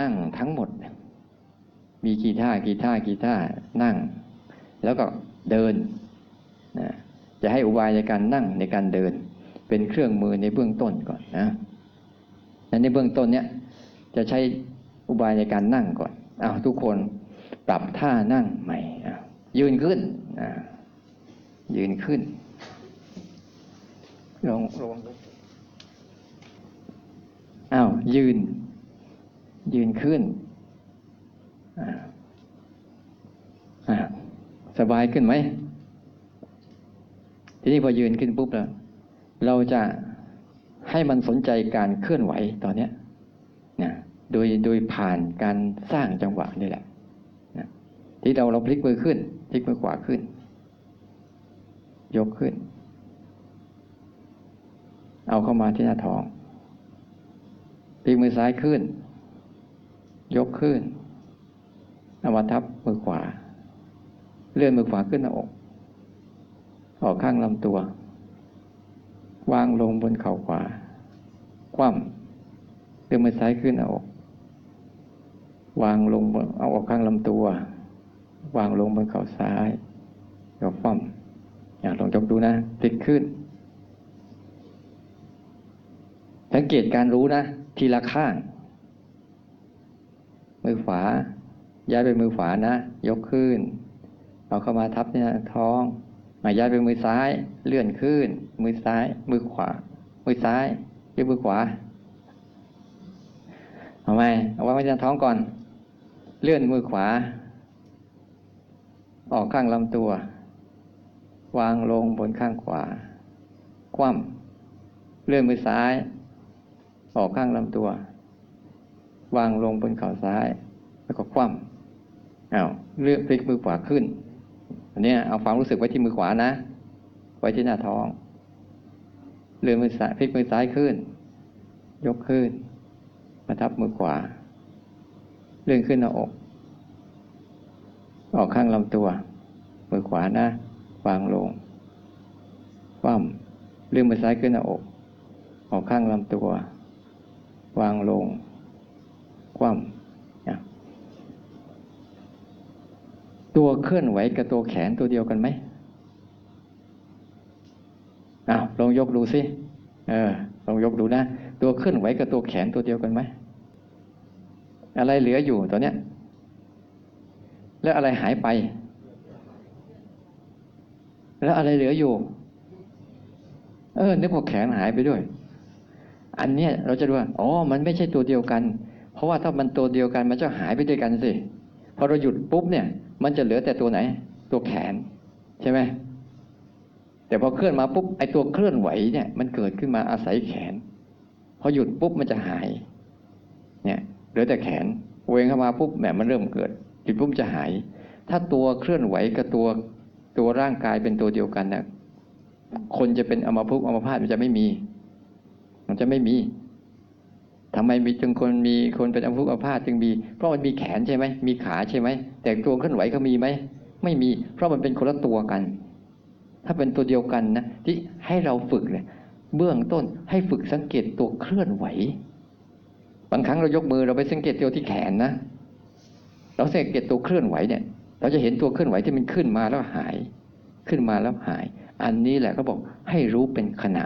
นั่งทั้งหมด มีกี่ท่ากี่ท่ากี่ท่านั่ง แล้วก็เดินนะจะให้อุบายในการนั่งในการเดิน เป็นเครื่องมือในเบื้องต้นก่อนนะในเบื้องต้นเนี้ยจะใช้อุบายในการนั่งก่อนอ้าวทุกคนปรับท่านั่งใหม่ยืนขึ้นยืนขึ้นลองลองอ้าวยืน ยืนขึ้น สบายขึ้นไหม ทีนี้พอยืนขึ้นปุ๊บแล้วเราจะให้มันสนใจการเคลื่อนไหวตอนเนี้ยนะโดยโดยผ่านการสร้างจังหวะนี่แหละนะที่เราเราพลิกมือขึ้น พลิกมือขวาขึ้น ยกขึ้น เอาเข้ามาที่หน้าท้อง พลิกมือซ้ายขึ้น ยกขึ้นเอามาทับมือขวา เลื่อนมือขวาขึ้นหน้าอก ออกข้างลำตัว วางลงบนเข่าขวา คว่ำเลื่อนมือซ้ายขึ้นหน้าอก วางลงบนเอาออกข้างลำตัว วางลงบนเข่าซ้ายแล้วคว่ำอยากลองยกดูนะพลิกขึ้น สังเกตการรู้นะ ทีละข้าง มือขวา ย้ายไปมือขวานะ ยกขึ้น เอาเข้ามาทับที่หน้าท้องมาย้ายไปมือซ้าย เลื่อนขึ้น มือซ้าย มือขวา มือซ้ายยกมือขวาเอาไหมเอาไว้ไว้ที่ท้องก่อน เลื่อนมือขวา ออกข้างลำตัว วางลงบนข้างขวา คว่ำเลื่อนมือซ้าย ออกข้างลำตัว วางลงบนเข่าซ้าย แล้วก็คว่ำเอาเลื่อนพลิกมือขวาขึ้น อันนี้เอาความรู้สึกไว้ที่มือขวานะ ไว้ที่หน้าท้อง เลื่อนมือซ้ายพลิกมือซ้ายขึ้น ยกขึ้นมาทับมือขวา เลื่อนขึ้นหน้าอก ออกข้างลำตัว มือขวานะ วางลงคว่ำเลื่อนมือซ้ายขึ้นหน้าอก ออกข้างลำตัว วางลง คว่ำนะตัวเคลื่อนไหวกับตัวแขนตัวเดียวกันไหมอ้าวลองยกดูสิเออลองยกดูนะ ตัวเคลื่อนไหวกับตัวแขนตัวเดียวกันไหมอะไรเหลืออยู่ตัวเนี้ย แล้วอะไรหายไป แล้วอะไรเหลืออยู่ เออนึกว่าแขนหายไปด้วย อันเนี้ยเราจะดูว่าอ๋อมันไม่ใช่ตัวเดียวกัน ราะว่าถ้ามันตัวเดียวกันมันจะหายไปด้วยกันสิพอเราหยุดปุ๊บเนี่ย มันจะเหลือแต่ตัวไหน ตัวแขนใช่ไหมแต่พอเคลื่อนมาปุ๊บไอ้ตัวเคลื่อนไหวเนี่ย มันเกิดขึ้นมาอาศัยแขน พอหยุดปุ๊บมันจะหาย เนี่ยเหลือแต่แขนเวงเข้ามาปุ๊บแหมมันเริ่มเกิดหยุดปุ๊บจะหาย ถ้าตัวเคลื่อนไหวกับตัวตัวร่างกายเป็นตัวเดียวกันนะคนจะเป็นอัมพฤกษ์อัมพาตมันจะไม่มี มันจะไม่มี ทำไมมีจึงคนมีคนเป็นอัมพฤกอัมพาตจึงมี เพราะมันมีแขนใช่ไหมมีขาใช่ไหม แต่ตัวเคลื่อนไหวเขามีไหมไม่มี เพราะมันเป็นคนละตัวกัน ถ้าเป็นตัวเดียวกันนะที่ให้เราฝึกเนี่ยเบื้องต้นให้ฝึกสังเกตตัวเคลื่อนไหว บางครั้งเรายกมือเราไปสังเกตตัวที่แขนนะ เราสังเกตตัวเคลื่อนไหวเนี่ย เราจะเห็นตัวเคลื่อนไหวที่มันขึ้นมาแล้วหาย ขึ้นมาแล้วหาย อันนี้แหละเขาบอกให้รู้เป็นขณะ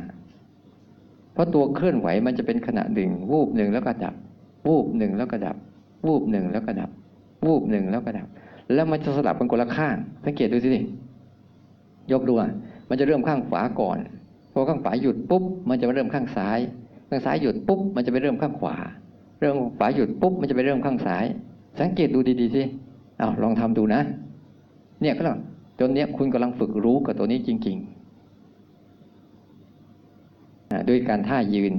เพราะตัวเคลื่อนไหวมันจะเป็นขณะหนึ่งวูบหนึ่งแล้วก็ดับ วูบหนึ่งแล้วก็ดับ วูบหนึ่งแล้วก็ดับ วูบหนึ่งแล้วก็ดับ แล้วมันจะสลับกันคนละข้าง สังเกตดูสิยกดูอะมันจะเริ่มข้างขวาก่อนพอข้างขวาหยุดปุ๊บ มันจะไปเริ่มข้างซ้าย ข้างซ้ายหยุดปุ๊บ มันจะไปเริ่มข้างขวา เริ่มขวาหยุดปุ๊บ มันจะไปเริ่มข้างซ้าย สังเกตดูดีๆสิเอาวลองทำดูนะ เนี่ยก็แล้วจนเนี้ยคุณกำลังฝึกรู้กับตัวนี้จริง ๆ ด้วยการท่ายืน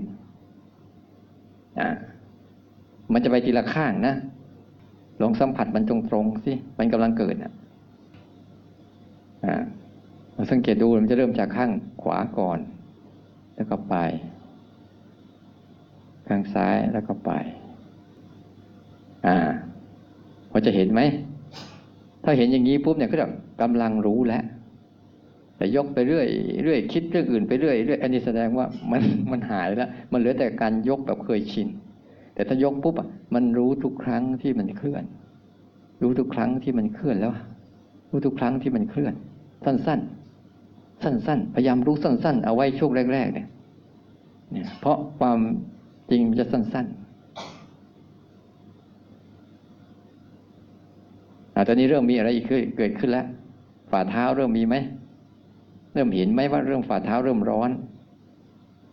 มันจะไปทีละข้างนะ ลองสัมผัสมันตรงๆสิ มันกำลังเกิดอะอ่าสังเกตดูมันจะเริ่มจากข้างขวาก่อน แล้วก็ไป ข้างซ้ายแล้วก็ไป อ่าพอจะเห็นไหม ถ้าเห็นอย่างนี้ปุ๊บเนี่ยก็จะกำลังรู้แล้ว แต่ยกไปเรื่อยเรื่อยคิดเรื่องอื่นไปเรื่อยเรื่อยอันนี้แสดงว่ามันมันหายแล้ว มันเหลือแต่การยกแบบเคยชิน แต่ถ้ายกปุ๊บมันรู้ทุกครั้งที่มันเคลื่อน รู้ทุกครั้งที่มันเคลื่อนแล้ว รู้ทุกครั้งที่มันเคลื่อน สั้นๆ สั้นๆ พยายามรู้สั้น ๆ เอาไว้ช่วงแรกๆเนี่ยเนี่ยเพราะความจริงมันจะสั้นๆอาตอนนี้เริ่มมีอะไรอีกเกิดขึ้นแล้วฝ่าเท้าเริ่มมีไหม เริ่มเห็นไหมว่าเรื่องฝ่าเท้าเริ่มร้อน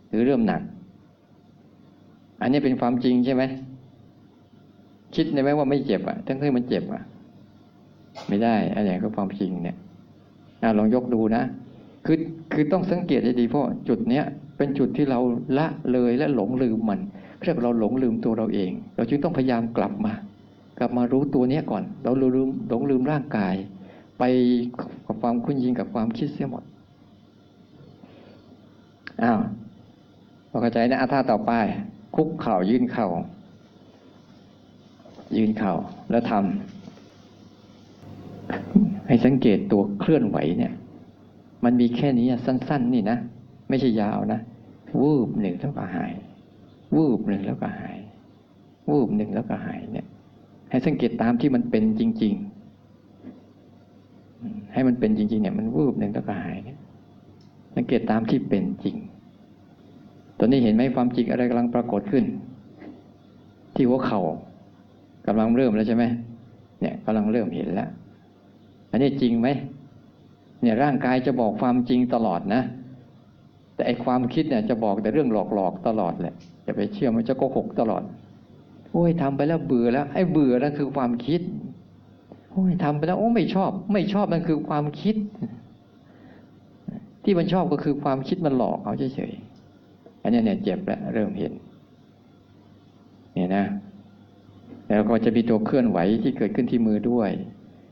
หรือเริ่มหนัก อันนี้เป็นความจริงใช่ไหมคิดในไหมว่าไม่เจ็บอะ ทั้งที่มันเจ็บอะ ไม่ได้อะไรก็ความจริงเนี่ยลองยกดูนะ คือคือต้องสังเกตให้ดีเพราะจุดเนี้ยเป็นจุดที่เราละเลยและหลงลืมมันเรียกเราหลงลืมตัวเราเอง เราจึงต้องพยายามกลับมา กลับมารู้ตัวเนี้ยก่อน เราลืมหลงลืมร่างกาย ไปกับความคุ้นยินกับความคิดเสียหมด อ้าวพอเข้าใจนะอาท่าต่อไป คุกเข่ายื่นเข่า ยื่นเข่าแล้วทำให้สังเกตตัวเคลื่อนไหวเนี่ย มันมีแค่นี้สั้น ๆ นี่นะ ไม่ใช่ยาวนะวูบหนึ่งแล้วก็หายวูบหนึ่งแล้วก็หายวูบหนึ่งแล้วก็หายเนี่ย ให้สังเกตตามที่มันเป็นจริง ๆ ให้มันเป็นจริง ๆ เนี่ย มันวูบหนึ่งแล้วก็หายเนี่ย สังเกตตามที่เป็นจริง ตอนนี้เห็นไหมความจริงอะไรกำลังปรากฏขึ้น ที่หัวเขา่ากำลังเริ่มแล้วใช่ไหมเนี่ยกำลังเริ่มเห็นแล้ว อันนี้จริงไหมเนี่ยร่างกายจะบอกความจริงตลอดนะ แต่ไอความคิดเนี่ยจะบอกแต่เรื่องหลอกๆตลอดแหละอย่าไปเชื่อมันจะโกหกตลอด โอ้ยทำไปแล้วเบื่อแล้วไอ้เบื่อนั่นคือความคิด โอ้ยทำไปแล้วโอ้ไม่ชอบ ไม่ชอบนั่นคือความคิด ที่มันชอบก็คือความคิดมันหลอกเขาเฉยๆอันนี้เนี่ยเจ็บแล้วเริ่มเห็นเนี่ยนะ แล้วก็จะมีตัวเคลื่อนไหวที่เกิดขึ้นที่มือด้วย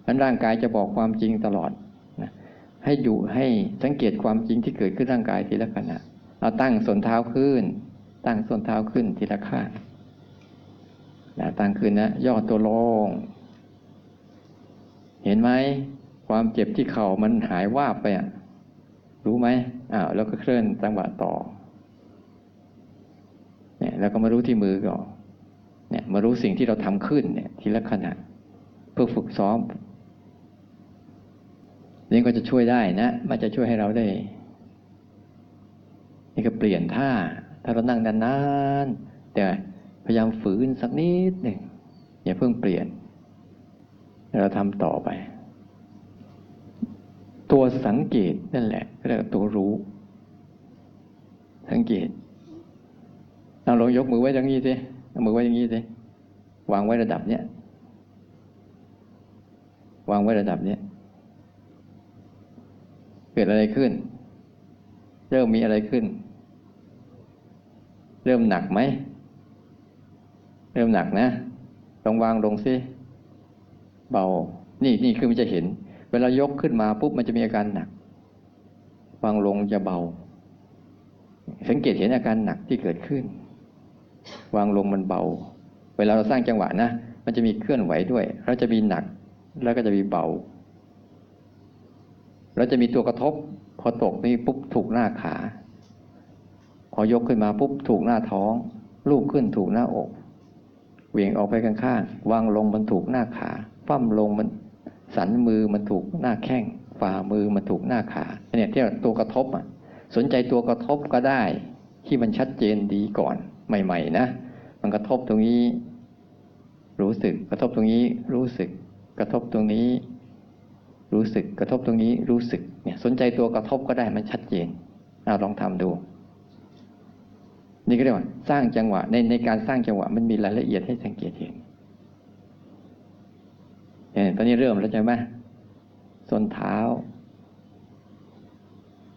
นั้นร่างกายจะบอกความจริงตลอดนะให้อยู่ให้สังเกตความจริงที่เกิดขึ้นร่างกายทีละขณะเอาตั้งส่วนเท้าขึ้น ตั้งส่วนเท้าขึ้นทีละข้างนะตั้งขึ้นนะย่อตัวลง เห็นไหมความเจ็บที่เข่ามันหายว่าบไปอะ รู้ไหมอ้าวแล้วก็เคลื่อนจังหวะต่อเนี่ยแล้วก็มารู้ที่มือก่อนเนี่ยมารู้สิ่งที่เราทำขึ้นเนี่ยทีละขณะ เพื่อฝึกซ้อมนี่ก็จะช่วยได้นะ มันจะช่วยให้เราได้ นี่ก็เปลี่ยนท่า ถ้าเรานั่งนานๆแต่พยายามฝืนสักนิดหนึ่งอย่าเพิ่งเปลี่ยน เราทำต่อไป ตัวสังเกตนั่นแหละเรียกตัวรู้ สังเกตเราลองยกมือไว้อย่างนี้สิเอามือไว้อย่างนี้สิวางไว้ระดับเนี้ยวางไว้ระดับเนี้ยเกิดอะไรขึ้น เริ่มมีอะไรขึ้น เริ่มหนักไหม เริ่มหนักนะลองวางลงสิเบา นี่นี่คือมันจะเห็น เวลายกขึ้นมาปุ๊บมันจะมีอาการหนักวางลงจะเบา สังเกตเห็นอาการหนักที่เกิดขึ้น วางลงมันเบา เวลาเราสร้างจังหวะนะ มันจะมีเคลื่อนไหวด้วย เราจะมีหนักแล้วก็จะมีเบา เราจะมีตัวกระทบ พอตกนี่ปุ๊บถูกหน้าขา พอยกขึ้นมาปุ๊บถูกหน้าท้องลูกขึ้นถูกหน้าอก เหวี่ยงออกไปข้างๆวางลงมันถูกหน้าขาฟั่มลงมัน สันมือมันถูกหน้าแข้งฝ่ามือมันถูกหน้าขาเนี่ยที่ตัวกระทบอะสนใจตัวกระทบก็ได้ ที่มันชัดเจนดีก่อนใหม่ ๆ นะ มันกระทบตรงนี้ รู้สึกกระทบตรงนี้รู้สึก กระทบตรงนี้ รู้สึกกระทบตรงนี้รู้สึกเนี่ยสนใจตัวกระทบก็ได้มันชัดเจนเอาลองทำดู นี่ก็เรียกว่าสร้างจังหวะในในการสร้างจังหวะมันมีรายละเอียดให้สังเกตเห็น ตอนนี้เริ่มแล้วใช่ไหมส้นเท้า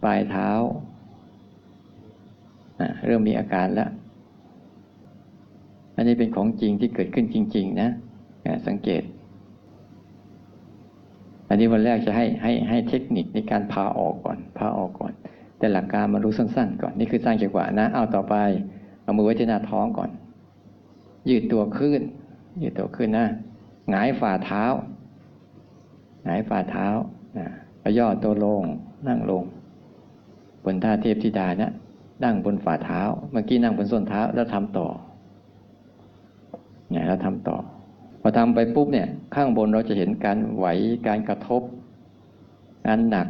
ปลายเท้า เริ่มมีอาการแล้ว อันนี้เป็นของจริงที่เกิดขึ้นจริง ๆ นะ สังเกต อันนี้วันแรกจะให้ให้ให้เทคนิคในการพาออกก่อน พาออกก่อน แต่หลักการมารู้สั้น ๆ ก่อน นี่คือสร้างจังหวะนะ เอาต่อไป เอามือไว้ที่หน้าท้องก่อน ยืดตัวขึ้น ยืดตัวขึ้นนะ หงายฝ่าเท้า หงายฝ่าเท้านะย่อตัวลงนั่งลง บนท่าเทพธิดานะนั่งบนฝ่าเท้า เมื่อกี้นั่งบนส้นเท้าแล้วทำต่อเนี่ยแล้วทำต่อ พอทำไปปุ๊บเนี่ย ข้างบนเราจะเห็นการไหวการกระทบการหนัก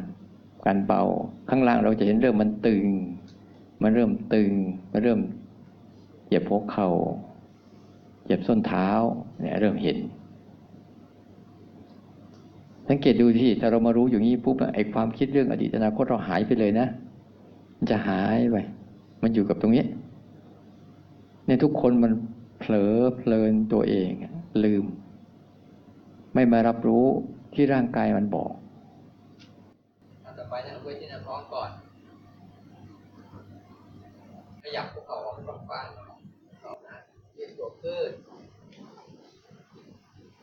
การเบา ข้างล่างเราจะเห็นเริ่มมันตึง มันเริ่มตึง มันเริ่มเจ็บหัวเข่าเจ็บส้นเท้าเนี่ยเริ่มเห็น สังเกตดูที่ถ้าเรามารู้อย่างนี้ปุ๊บอะไอ้ความคิดเรื่องอดีตอนาคตเราหายไปเลยนะ มันจะหายไป มันอยู่กับตรงนี้เนี่ยทุกคนมันเผลอเพลินตัวเอง ลืม ไม่มารับรู้ที่ร่างกายมันบอกอันต่อไปนะไว้ที่น้าท้องก่อนขยับพวกเขาออกฝั่งฟ้าต่อนะยืดตัวขึ้น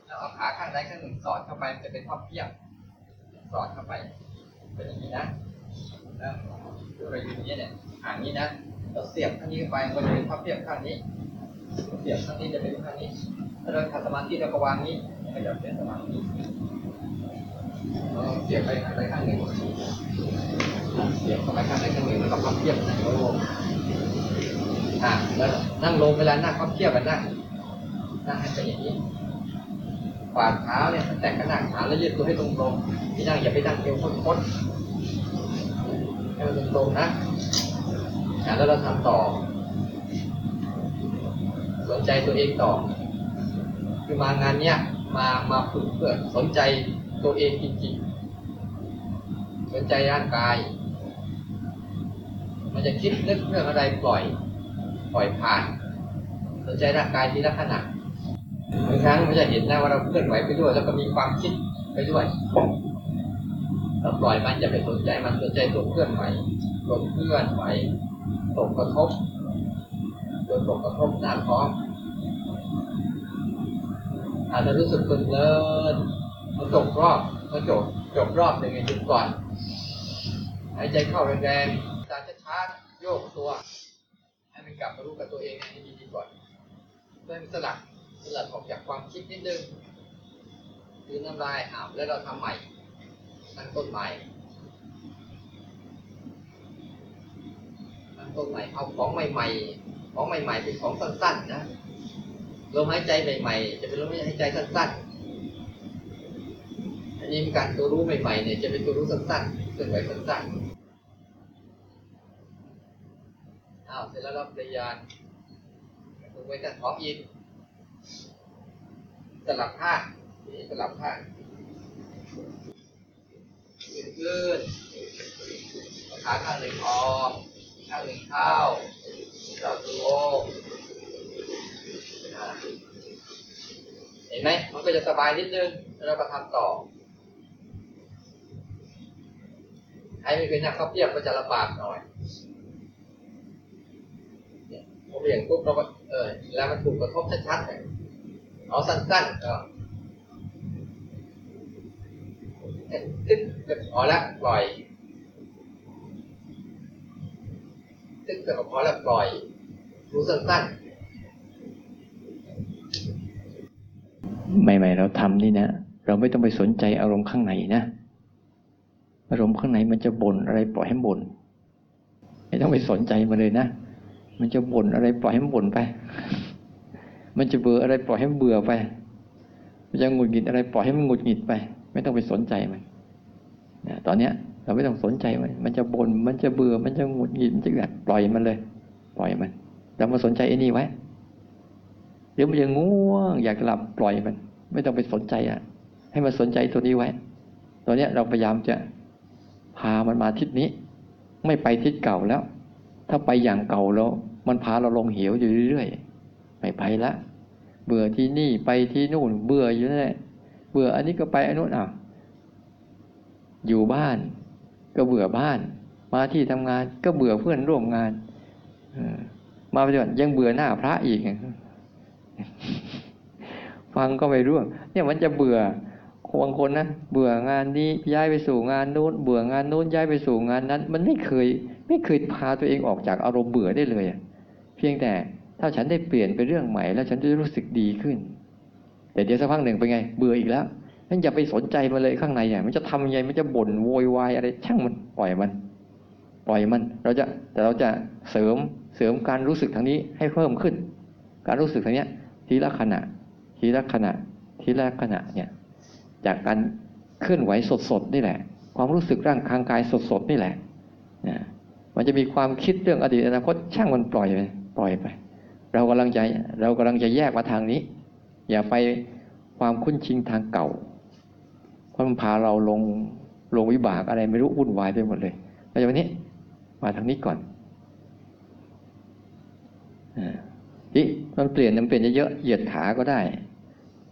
แล้ว เอาขาข้างใดข้างหนึ่งสอดเข้าไปมันจะเป็นท่อเพียบสอดเข้าไป เป็นอย่างนี้นะแล้วเราอยู่อย่างนี้เนี่ยห่างนี้นะเราเสียบข้างนี้เข้าไปมันก็จะเป็นท่อเพียบข้างนี้ เสียบข้างนี้จะเป็นข้างนี้ถ้าเราทำสมาธิเราก็วางนี้ขยับเป็นสมาธิเราเสียบไปข้างใดข้างหนึ่งเสียบเข้าไปข้างใดข้างหนึ่งแล้วก็พับเพียบนะโอ้อะแล้วนั่งลงเวลานั่งพับเพียบกันนั่งนั่งให้เป็นอย่างนี้ ฝ่าเท้าเนี่ยแตะกระหนักขาแล้วยืดตัวให้ตรงๆที่นั่งอย่าไปนั่งเอวคดๆให้มันตรงๆนะอะแล้วเราทำต่อ สนใจตัวเองต่อ คือมางานเนี้ยมามาฝึกเพื่อสนใจตัวเองจริงๆ สนใจร่างกาย มันจะคิดนึกเรื่องอะไรปล่อย ปล่อยผ่าน สนใจร่างกายทีละขณะ บางครั้งมันจะเห็นนะว่าเราเคลื่อนไหวไปด้วย แล้วก็มีความคิดไปด้วยเราปล่อยมันอย่าไปสนใจมันสนใจตัวเคลื่อนไหวตัวเคลื่อนไหวตกกระทบโดนตกกระทบหน้าท้องอาจจะรู้สึกเพลินมันจบรอบมันจบจบรอบหนึ่งไงหยุดก่อนหายใจเข้าแรงๆตาช้าๆโยกตัว ให้มันกลับมารู้กับตัวเองให้ดีๆก่อนเพื่อให้มันสลัด สลัดออกจากความคิดนิดนึงคือน้ำลายอาบแล้วเราทำใหม่ตั้งต้นใหม่ตั้งต้นใหม่เอาของใหม่ ๆ ของใหม่ ๆ เป็นของสั้นๆนะลมหายใจใหม่ ๆ จะเป็นลมหายใจสั้นๆอันนี้เป็นการตัวรู้ใหม่ๆเนี่ยจะเป็นตัวรู้สั้นๆเคลื่อนไหวสั้นๆอ้าวเสร็จแล้วรับปริญญาณลงไว้แต่ท้องอีก สลับข้างนี่สลับข้างยืดขึ้นขาข้างหนึ่งออกข้างหนึ่งเข้าเราตัวเห็นไหมมันก็จะสบายนิดนึงแล้วเราก็ทำต่อใครไม่เคยนั่งเข้าเพียบก็จะลำบากหน่อยเนี่ยพอเบี่ยงปุ๊บเราก็เออแล้วมันถูกกระทบชัดๆเนี่ย เอาสั้นๆก็ตึ๊กก็พอละปล่อย ตึ๊กก็พอละปล่อย รู้สั้นๆใหม่ๆเราทำนี่นะ เราไม่ต้องไปสนใจอารมณ์ข้างในนะอารมณ์ข้างในมันจะบ่นอะไรปล่อยให้บ่นไม่ต้องไปสนใจมันเลยนะ มันจะบ่นอะไรปล่อยให้มันบ่นไป มันจะเบื่ออะไรปล่อยให้มันเบื่อไป มันจะหงุดหงิดอะไรปล่อยให้มันหงุดหงิดไป ไม่ต้องไปสนใจมันนะตอนเนี้ย เราไม่ต้องสนใจมัน มันจะบน่น มันจะเบื่อ มันจะหงุดหงิด มันจะกัดปล่อยมันเลย ปล่อยมันเรามาสนใจไอ้นี่ไว้ เดี๋ยวมันจะง่วง อยากหลับปล่อยมัน ไม่ต้องไปสนใจอะ ให้มันสนใจตัวนี้ไว้ตัวเนี้ยเราพยายามจะพามันมาทิศนี้ ไม่ไปทิศเก่าแล้ว ถ้าไปอย่างเก่าแล้ว มันพาเราลงเหวอยู่เรื่อยๆ ไม่ไปละ เบื่อที่นี่ไปที่นู่น เบื่ออยู่นั่นแหละเบื่ออันนี้ก็ไปอันนู้นอะอยู่บ้าน ก็เบื่อบ้าน มาที่ทำงานก็เบื่อเพื่อนร่วมงานมาปฏิบัติยังเบื่อหน้าพระอีกฟังก็ไม่รู้เนี่ยมันจะเบื่อบางคนนะเบื่องานนี้ย้ายไปสู่งานโน้น เบื่องานโน้นย้ายไปสู่งานนั้น มันไม่เคย ไม่เคยพาตัวเองออกจากอารมณ์เบื่อได้เลยเพียงแต่ ถ้าฉันได้เปลี่ยนไปเรื่องใหม่ แล้วฉันจะรู้สึกดีขึ้น แต่เดี๋ยวสักพักหนึ่งเป็นไง เบื่ออีกแล้วนั่นอย่าไปสนใจมันเลยข้างในอะมันจะทำยังไงมันจะบ่นโวยวายอะไร ช่างมันปล่อยมัน ปล่อยมัน เราจะแต่เราจะเสริมเสริมการรู้สึกทางนี้ให้เพิ่มขึ้น การรู้สึกทางนี้ทีละขณะ ทีละขณะ ทีละขณะเนี่ยจากการเคลื่อนไหวสดๆนี่แหละ ความรู้สึกร่างกายกายสดๆนี่แหละนะมันจะมีความคิดเรื่องอดีตอนาคตช่างมันปล่อยไปปล่อยไป เรากำลังจะเรากำลังจะแยกมาทางนี้ อย่าไปความคุ้นชินทางเก่าเพราะมันพาเราลงลงวิบากอะไรไม่รู้วุ่นวายไปหมดเลยเราจะวันนี้มาทางนี้ก่อนอ่าที่มันเปลี่ยนมันเปลี่ยนเยอะๆเหยียดขาก็ได้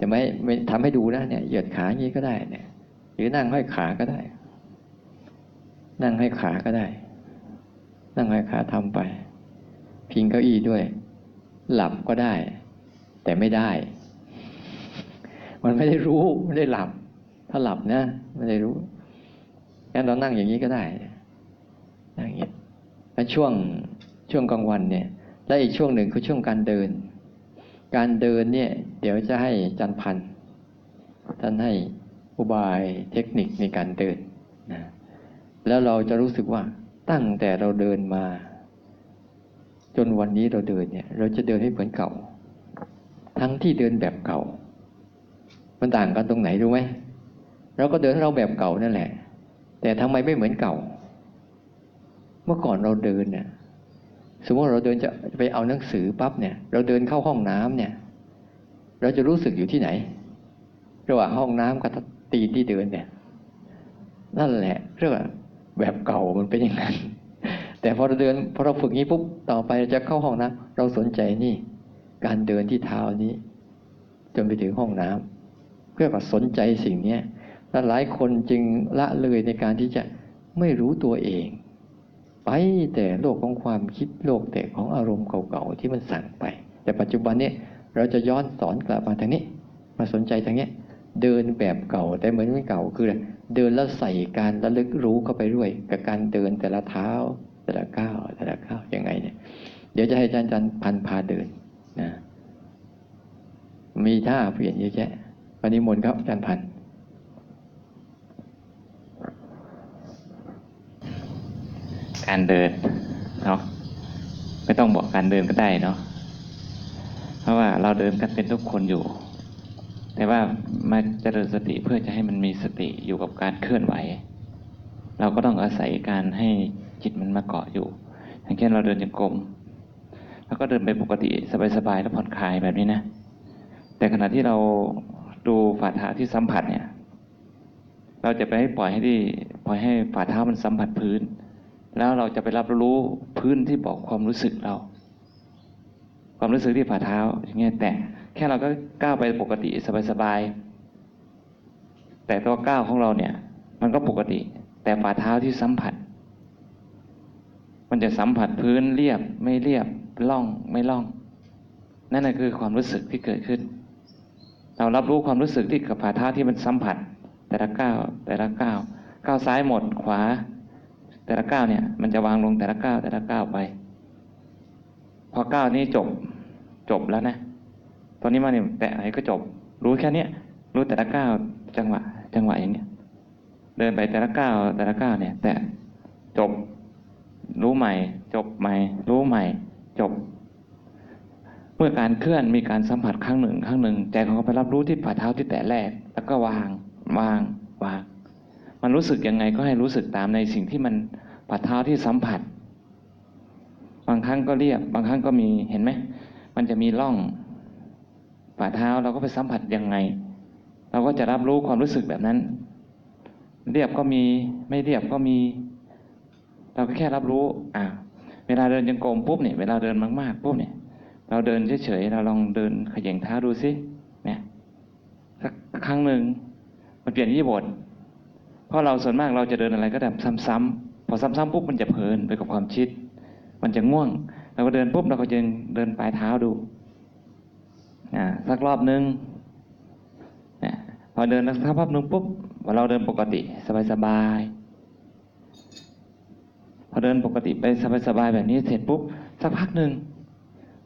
จะไม่ไม่ทำให้ดูนะเนี่ยเหยียดขาอย่างนี้ก็ได้เนี่ย หรือนั่งห้อยขาก็ได้ นั่งห้อยขาก็ได้ นั่งห้อยขาทำไป พิงเก้าอี้ด้วย หลับก็ได้ แต่ไม่ได้ มันไม่ได้รู้ไม่ได้หลับ ถ้าหลับนะไม่ได้รู้งั้นเรานั่งอย่างนี้ก็ได้นั่งอย่างนี้แล้วช่วงช่วงกลางวันเนี่ย และอีกช่วงหนึ่งคือช่วงการเดิน การเดินเนี่ย เดี๋ยวจะให้จันพันท่านให้อุบายเทคนิคในการเดินนะแล้วเราจะรู้สึกว่าตั้งแต่เราเดินมา จนวันนี้เราเดินเนี่ย เราจะเดินให้เหมือนเก่า ทั้งที่เดินแบบเก่า มันต่างกันตรงไหนรู้ไหมเราก็เดินเราแบบเก่านั่นแหละ แต่ทำไมไม่เหมือนเก่า เมื่อก่อนเราเดินเนี่ยสมมติเราเดินจะไปเอาหนังสือปั๊บเนี่ย เราเดินเข้าห้องน้ำเนี่ย เราจะรู้สึกอยู่ที่ไหน ระหว่างห้องน้ำกับตีนที่เดินเนี่ย นั่นแหละเรียกว่าแบบเก่ามันเป็นอย่างนั้น แต่พอเราเดินพอเราฝึกนี้ปุ๊บต่อไปจะเข้าห้องน้ำเราสนใจนี่ การเดินที่เท้านี้ จนไปถึงห้องน้ำเพื่อว่าสนใจสิ่งเนี้ยและหลายคนจึงละเลยในการที่จะไม่รู้ตัวเอง ไปแต่โลกของความคิดโลกแต่ของอารมณ์เก่าๆที่มันสั่งไป แต่ปัจจุบันเนี่ยเราจะย้อนสอนกลับมาทางนี้ มาสนใจทางเนี้ยเดินแบบเก่าแต่เหมือนไม่เก่าคือ เดินแล้วใส่การระลึกรู้เข้าไปด้วย กับการเดินแต่ละเท้า แต่ละก้าวแต่ละก้าวยังไงเนี่ย เดี๋ยวจะให้อาจารย์จันพันพาเดินนะมีท่าเปลี่ยนเยอะแยะวันนี้มนต์ครับอาจารย์พันการเดินเนาะไม่ต้องบอกการเดินก็ได้เนาะเพราะว่าเราเดินกันเป็นทุกคนอยู่ แต่ว่ามาเจริญสติเพื่อจะให้มันมีสติอยู่กับการเคลื่อนไหว เราก็ต้องอาศัยการให้ จิตมันมาเกาะอยู่ อย่างเช่นเราเดินจงกรมแล้วก็เดินไปปกติสบายๆแล้วผ่อนคลายแบบนี้นะ แต่ขณะที่เราดูฝ่าเท้าที่สัมผัสเนี่ย เราจะไปให้ปล่อยให้ที่ปล่อยให้ฝ่าเท้ามันสัมผัสพื้น แล้วเราจะไปรับรู้พื้นที่บอกความรู้สึกเรา ความรู้สึกที่ฝ่าเท้าอย่างเงี้ยแต่แค่เราก็ก้าวไปปกติสบายๆแต่ตัวก้าวของเราเนี่ย มันก็ปกติ แต่ฝ่าเท้าที่สัมผัส มันจะสัมผัสพื้นเรียบไม่เรียบล่องไม่ล่อง นั่นน่ะคือความรู้สึกที่เกิดขึ้น เรารับรู้ความรู้สึกที่กับฝ่าเท้าที่มันสัมผัส แต่ละก้าวแต่ละก้าวก้าวซ้ายหมดขวา แต่ละก้าวเนี่ย มันจะวางลงแต่ละก้าวแต่ละก้าวไป พอก้าวนี้จบจบแล้วนะ ตอนนี้มาเนี่ยแตะไหนก็จบ รู้แค่เนี้ยรู้แต่ละก้าวจังหวะ จังหวะอย่างเนี้ยเดินไปแต่ละก้าวแต่ละก้าวเนี่ย แต่จบ รู้ใหม่ จบใหม่ รู้ใหม่ จบ เมื่อการเคลื่อนมีการสัมผัสครั้งหนึ่งครั้งหนึ่งใจของเขาไปรับรู้ที่ฝ่าเท้าที่แตะแรก แล้วก็วาง วาง วาง มันรู้สึกยังไงก็ให้รู้สึกตามในสิ่งที่มันฝ่าเท้าที่สัมผัส บางครั้งก็เรียบ บางครั้งก็มีเห็นไหมมันจะมีร่องฝ่าเท้าเราก็ไปสัมผัสยังไง เราก็จะรับรู้ความรู้สึกแบบนั้น เรียบก็มีไม่เรียบก็มี เราก็แค่รับรู้อ่าเวลาเดินยังกรมปุ๊บเนี่ยเวลาเดินมากๆปุ๊บเนี่ย เราเดินเฉยๆเราลองเดินขย่งเท้าดูสิเนี่ยสักครั้งหนึ่งมันเปลี่ยนยี่บทเพราะเราส่วนมากเราจะเดินอะไรก็แบบซ้ำๆพอซ้ำๆปุ๊บมันจะเพลินไปกับความคิด มันจะง่วง เราก็เดินปุ๊บเราก็ยังเดินปลายเท้าดูอ่าสักรอบนึงเนี่ยพอเดินสักพักนึงปุ๊บพอเราเดินปกติสบายๆ อเดินปกติไปสบายๆแบบนี้เสร็จปุ๊บสักพักหนึ่ง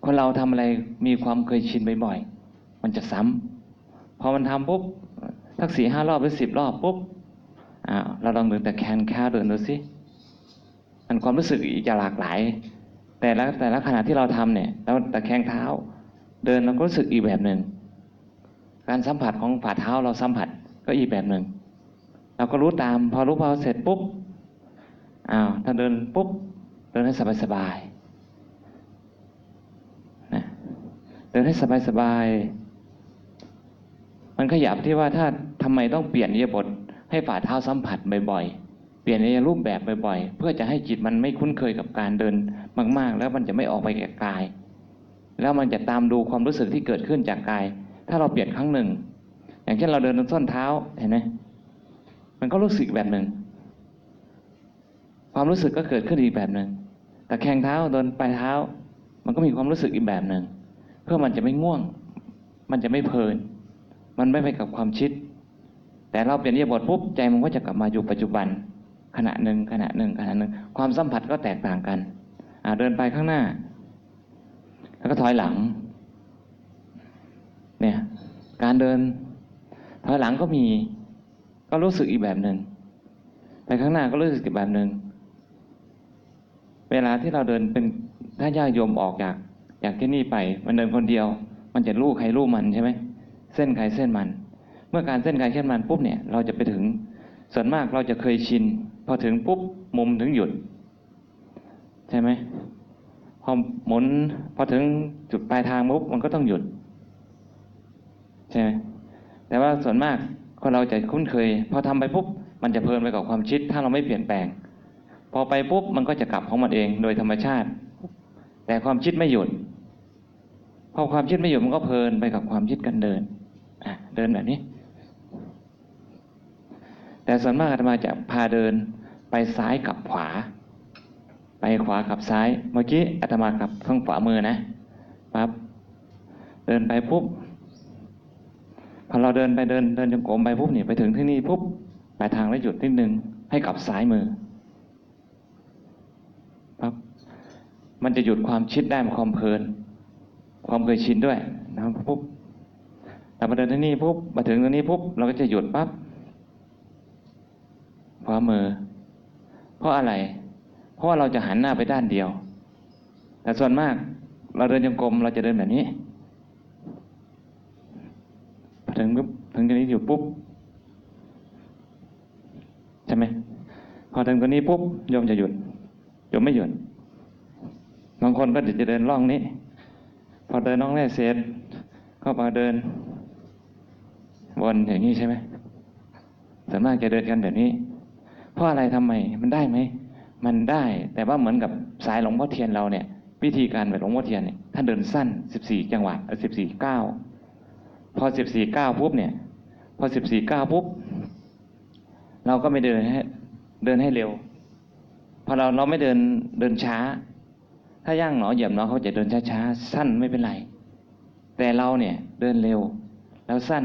คนเราทำอะไรมีความเคยชินบ่อยๆมันจะซ้ำพอมันทำปุ๊บสักสี่ห้ารอบหรือสิบรอบปุ๊บอ้าวเราลองเดินแต่แขนขาเดินดูสิมันความรู้สึกอีจะหลากหลาย แต่ละแต่ละขณะที่เราทำเนี่ยเราตะแคงเท้า เดินเราก็รู้สึกอีกแบบหนึ่งการสัมผัสของฝ่าเท้าเราสัมผัสก็อีกแบบหนึ่งเราก็รู้ตาม พอรู้พอเสร็จปุ๊บ อ้าวถ้าเดินปุ๊บเดินให้สบายๆนะเดินให้สบายๆมันขยับที่ว่าถ้าทำไมต้องเปลี่ยนอิริยบถให้ฝ่าเท้าสัมผัสบ่อยๆ เปลี่ยนในรูปแบบบ่อยๆ เพื่อจะให้จิตมันไม่คุ้นเคยกับการเดินมาก ๆ แล้วมันจะไม่ออกไปแก่กาย แล้วมันจะตามดูความรู้สึกที่เกิดขึ้นจากกาย ถ้าเราเปลี่ยนครั้งหนึ่ง อย่างเช่นเราเดินบนส้นเท้าเห็นไหมมันก็รู้สึกแบบหนึ่ง ความรู้สึกก็เกิดขึ้นอีกแบบหนึ่งแต่แข้งเท้าเดินปลายเท้า มันก็มีความรู้สึกอีกแบบหนึ่งเพื่อมันจะไม่ง่วง มันจะไม่เพลิน มันไม่ไปกับความคิด แต่เราเปลี่ยนอิริยบทปุ๊บใจมันก็จะกลับมาอยู่ปัจจุบัน ขณะหนึ่งขณะหนึ่งขณะหนึ่ง ความสัมผัสก็แตกต่างกันอ่าเดินไปข้างหน้า แล้วก็ถอยหลัง เนี่ย การเดิน ถอยหลังก็มี ก็รู้สึกอีกแบบหนึ่งไปข้างหน้าก็รู้สึกอีกแบบหนึ่ง เวลาที่เราเดินเป็นถ้าญาติโยมออกจากจากที่นี่ไป มันเดินคนเดียว มันจะลู่ใครลู่มันใช่ไหมเส้นใครเส้นมัน เมื่อการเส้นใครเส้นมันปุ๊บเนี่ยเราจะไปถึง ส่วนมากเราจะเคยชิน พอถึงปุ๊บมุมถึงหยุด ใช่ไหมพอหมุนพอถึงจุดปลายทางปุ๊บมันก็ต้องหยุด ใช่ไหมแต่ว่าส่วนมากคนเราจะคุ้นเคย พอทำไปปุ๊บมันจะเพลินไปกับความคิด ถ้าเราไม่เปลี่ยนแปลง พอไปปุ๊บมันก็จะกลับของมันเองโดยธรรมชาติ แต่ความคิดไม่หยุด พอความคิดไม่หยุดมันก็เพลินไปกับความคิดกันเดินอะเดินแบบนี้ แต่ส่วนมากอาตมาจะพาเดินไปซ้ายกับขวา ไปขวากับซ้าย เมื่อกี้อาตมากับข้างขวามือนะปั๊บเดินไปปุ๊บพอเราเดินไปเดินเดินจงกรมไปปุ๊บเนี่ยไปถึงที่นี่ปุ๊บปลายทางแล้วหยุดนิดนึงให้กลับซ้ายมือปั๊บ มันจะหยุดความคิดได้ความเพลิน ความเคยชินด้วยนะครับปุ๊บแต่มาเดินที่นี่ปุ๊บมาถึงตรงนี้ปุ๊บเราก็จะหยุดปั๊บขวามือ เพราะอะไร เพราะว่าเราจะหันหน้าไปด้านเดียว แต่ส่วนมากเราเดินจงกรมเราจะเดินแบบนี้พอถึงปุ๊บถึงตรงนี้อยู่ปุ๊บใช่ไหมพอถึงตรงนี้ปุ๊บโยมจะหยุดโยมไม่หยุด บางคนก็จะเดินร่องนี้ พอเดินร่องแรกเสร็จก็มาเดินวนอย่างนี้ใช่ไหมส่วนมากจะเดินกันแบบนี้ เพราะอะไรทำไมมันได้ไหม มันได้ แต่ว่าเหมือนกับสายหลวงพ่อเทียนเราเนี่ย วิธีการแบบหลวงพ่อเทียนเนี่ยท่านเดินสั้น 14 จังหวะสิบสี่เก้าพอ 14ก้าปุ๊บเนี่ย พอ 14ก้าปุ๊บเราก็ไม่เดินให้เดินให้เร็ว พอเราเราไม่เดินเดินช้า ถ้าย่างหนอเหยียบหนอเขาจะเดินช้าๆ สั้นไม่เป็นไร แต่เราเนี่ยเดินเร็ว แล้วสั้น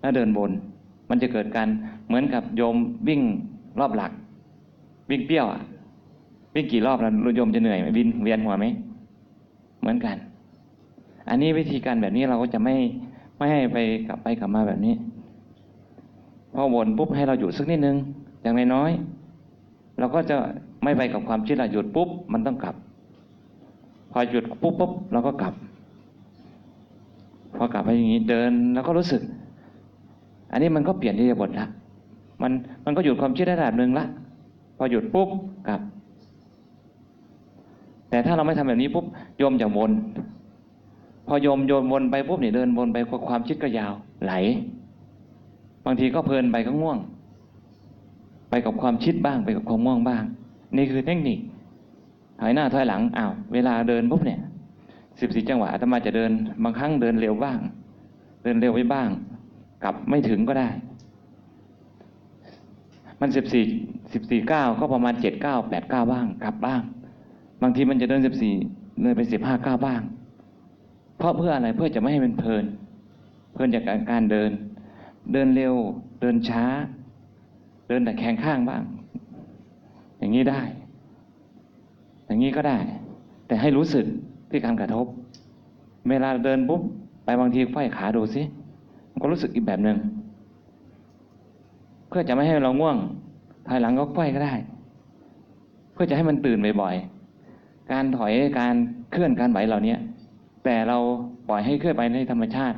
แล้วเดินบน มันจะเกิดการเหมือนกับโยมวิ่งรอบหลัก วิ่งเปรี้ยวอะวิ่งกี่รอบแล้วโยมจะเหนื่อยไหมวินเวียนหัวไหมเหมือนกัน อันนี้วิธีการแบบนี้เราก็จะไม่ไม่ให้ไปกลับไปกลับมาแบบนี้พอวนปุ๊บให้เราหยุดสักนิดนึงอย่างน้อยๆเราก็จะไม่ไปกับความคิดเราหยุดปุ๊บมันต้องกลับ พอหยุดปุ๊บปุ๊บเราก็กลับ พอกลับไปอย่างนี้เดินแล้วก็รู้สึก อันนี้มันก็เปลี่ยนที่บทละมันมันก็หยุดความคิดได้ระดับหนึ่งละ พอหยุดปุ๊บกลับ แต่ถ้าเราไม่ทำแบบนี้ปุ๊บโยมจะวนพอโยมโยนวนไปปุ๊บเนี่ยเดินวนไปความคิดก็ยาวไหล บางทีก็เพลินไปก็ง่วง ไปกับความคิดบ้างไปกับความง่วงบ้าง นี่คือเทคนิค ถอยหน้าถอยหลังอ้าวเวลาเดินปุ๊บเนี่ยสิบสี่จังหวะอาตมาจะเดิน บางครั้งเดินเร็วบ้าง เดินเร็วไปบ้าง กลับไม่ถึงก็ได้ มันสิบสี่สิบสี่เก้าก็ประมาณเจ็ดเก้าแปดเก้าบ้าง กลับบ้าง บางทีมันจะเดินสิบสี่เดินไปสิบห้าเก้าบ้าง เพราะเพื่ออะไรเพื่อจะไม่ให้มันเพลิน เพลินจากการเดิน เดินเร็ว เดินช้า เดินแต่แขงข้างบ้าง อย่างนี้ได้ อย่างนี้ก็ได้ แต่ให้รู้สึกที่การกระทบ เวลาเดินปุ๊บไปบางทีไขว้ขาดูสิมันก็รู้สึกอีกแบบหนึ่งเพื่อจะไม่ให้เราง่วง ภายหลังก็ไขว้ก็ได้ เพื่อจะให้มันตื่นบ่อยๆการถอยการเคลื่อนการไหวเหล่านี้แต่เราปล่อยให้เคลื่อนไปในธรรมชาติ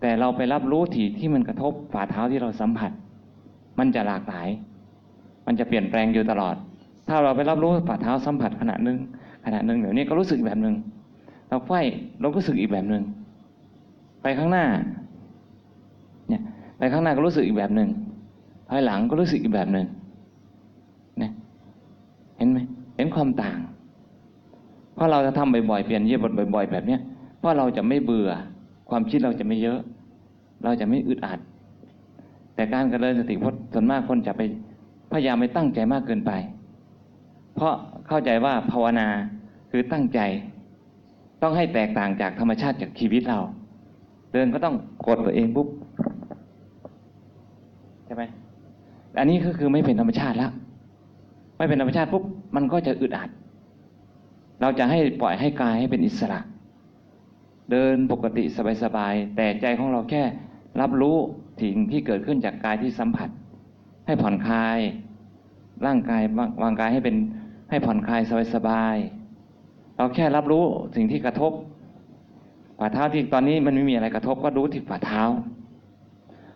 แต่เราไปรับรู้ที่ที่มันกระทบฝ่าเท้าที่เราสัมผัส มันจะหลากหลาย มันจะเปลี่ยนแปลงอยู่ตลอด ถ้าเราไปรับรู้ฝ่าเท้าสัมผัสขณะหนึ่งขณะหนึ่งเดี๋ยวนี้ก็รู้สึกอีกแบบหนึ่งเราไขว้เราก็รู้สึกอีกแบบหนึ่งไปข้างหน้าเนี่ยไปข้างหน้าก็รู้สึกอีกแบบหนึ่งภายหลังก็รู้สึกอีกแบบหนึ่งเนี่ยเห็นไหมเห็นความต่าง เพราะเราจะทำบ่อยๆเปลี่ยนเยียบทบ่อย ๆ แบบเนี้ยเพราะเราจะไม่เบื่อความคิดเราจะไม่เยอะ เราจะไม่อึดอัด แต่การกระเริญสติพจน์ส่วนมากคนจะไปพยายามไปตั้งใจมากเกินไป เพราะเข้าใจว่าภาวนาคือตั้งใจ ต้องให้แตกต่างจากธรรมชาติจากชีวิตเรา เดินก็ต้องกดตัวเองปุ๊บใช่ไหมอันนี้ก็คือไม่เป็นธรรมชาติแล้วไม่เป็นธรรมชาติปุ๊บมันก็จะอึดอัด เราจะให้ปล่อยให้กายให้เป็นอิสระ เดินปกติสบายๆแต่ใจของเราแค่รับรู้สิ่งที่เกิดขึ้นจากกายที่สัมผัส ให้ผ่อนคลาย ร่างกายวางวางกายให้เป็น ให้ผ่อนคลายสบายๆเราแค่รับรู้สิ่งที่กระทบฝ่าเท้าที่ตอนนี้มันไม่มีอะไรกระทบก็รู้ที่ฝ่าเท้า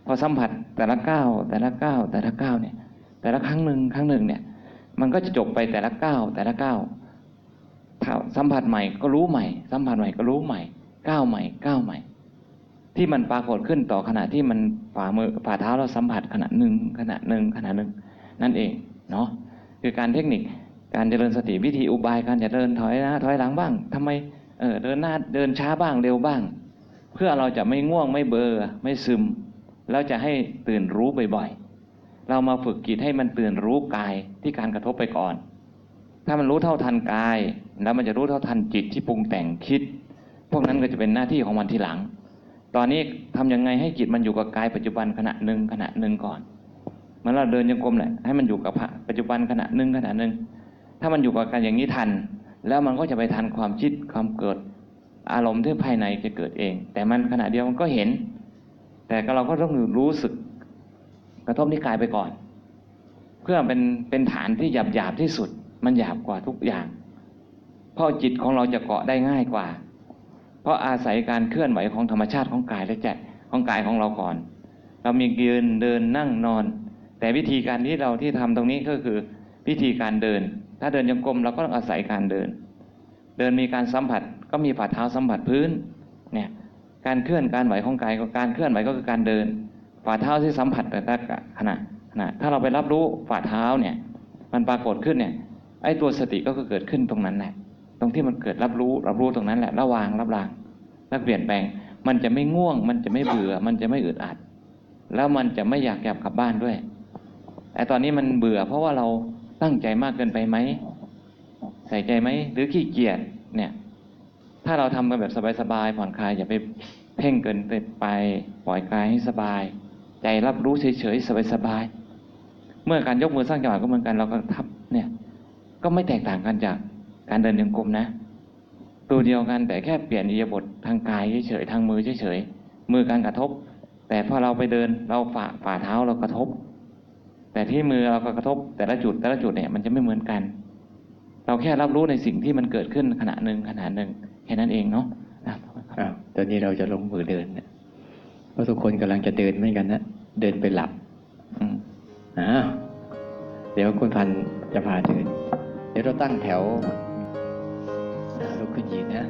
พอสัมผัสแต่ละก้าวแต่ละก้าวแต่ละก้าวเนี่ย แต่ละครั้งหนึ่งครั้งหนึ่งเนี่ย มันก็จะจบไปแต่ละก้าวแต่ละก้าวสัมผัสใหม่ก็รู้ใหม่ สัมผัสใหม่ก็รู้ใหม่ก้าวใหม่ก้าวใหม่ ที่มันปรากฏขึ้นต่อขณะที่มันฝ่ามือฝ่าเท้าเราสัมผัสขณะหนึ่งขณะหนึ่งขณะหนึ่งนั่นเองเนาะคือการเทคนิค การเจริญสติวิธีอุบายการจะเดินถอยหนะถอยหลังบ้างทำไมเออเดินหน้าเดินช้าบ้างเร็วบ้าง เพื่อเราจะไม่ง่วงไม่เบลอไม่ซึม แล้วจะให้ตื่นรู้บ่อยๆ เรามาฝึกจิตให้มันตื่นรู้กายที่การกระทบไปก่อน ถ้ามันรู้เท่าทันกาย แล้วมันจะรู้เท่าทันจิตที่ปรุงแต่งคิด พวกนั้นก็จะเป็นหน้าที่ของมันทีหลัง ตอนนี้ทำยังไงให้จิตมันอยู่กับกายปัจจุบันขณะหนึ่งขณะหนึ่งก่อนเหมันเราเดินยังกรมแหละให้มันอยู่กับปัจจุบันขณะหนึ่งขณะหนึ่ง ถ้ามันอยู่กับการอย่างนี้ทัน แล้วมันก็จะไปทันความคิดความเกิด อารมณ์ที่ภายในจะเกิดเอง แต่มันขณะเดียวมันก็เห็น แต่ก็เราก็ต้องรู้สึกกระทบที่กายไปก่อน เพื่อเป็นเป็นฐานที่หยาบหยาบที่สุด มันหยาบกว่าทุกอย่างเพราะจิตของเราจะเกาะได้ง่ายกว่า เพราะอาศัยการเคลื่อนไหวของธรรมชาติของกายและใจของกายของเราก่อน เรามียืนเดินนั่งนอน แต่วิธีการที่เราที่ทำตรงนี้ก็คือวิธีการเดิน ถ้าเดินยังกรมเราก็ต้องอาศัยการเดิน เดินมีการสัมผัสก็มีฝ่าเท้าสัมผัสพื้นเนี่ยการเคลื่อนการไหวของกายกับการเคลื่อนไหวก็คือการเดิน ฝ่าเท้าที่สัมผัสแต่ละขณะขณะถ้าเราไปรับรู้ฝ่าเท้าเนี่ยมันปรากฏขึ้นเนี่ยไอ้ตัวสติก็เกิดขึ้นตรงนั้นแหละตรงที่มันเกิดรับรู้รับรู้ตรงนั้นแหละระวางรับรางแล้วเปลี่ยนแปลง มันจะไม่ง่วง มันจะไม่เบื่อ มันจะไม่อึดอัด แล้วมันจะไม่อยากกลับกลับบ้านด้วยแต่ตอนนี้มันเบื่อเพราะว่าเรา ตั้งใจมากเกินไปไหม ใส่ใจไหม หรือขี้เกียจเนี่ย ถ้าเราทำกันแบบสบายๆผ่อนคลายอย่าไปเพ่งเกินไปไปปล่อยกายให้สบาย ใจรับรู้เฉยๆสบายๆเมื่อการยกมือสร้างจังหวะก็เหมือนกันเราก็ทับเนี่ย ก็ไม่แตกต่างกันจากการเดินยังกลมนะตัวเดียวกันแต่แค่เปลี่ยนอิริยาบถทางกายเฉยๆทางมือเฉยๆมือการกระทบ แต่พอเราไปเดินเราฝ่าฝ่าเท้าเรากระทบ แต่ที่มือเราก็กระทบแต่ละจุดแต่ละจุดเนี่ยมันจะไม่เหมือนกัน เราแค่รับรู้ในสิ่งที่มันเกิดขึ้นขณะหนึ่งขณะหนึ่งแค่นั้นเองเนาะนะอ้าวตอนนี้เราจะลงมือเดินเนี่ยเพราะทุกคนกำลังจะเดินเหมือนกันนะเดินไปหลับอืมอ้าวเดี๋ยวคุณพันธุ์จะพาเดิน เดี๋ยวเราตั้งแถวอ่าลุกขึ้นยืนนะ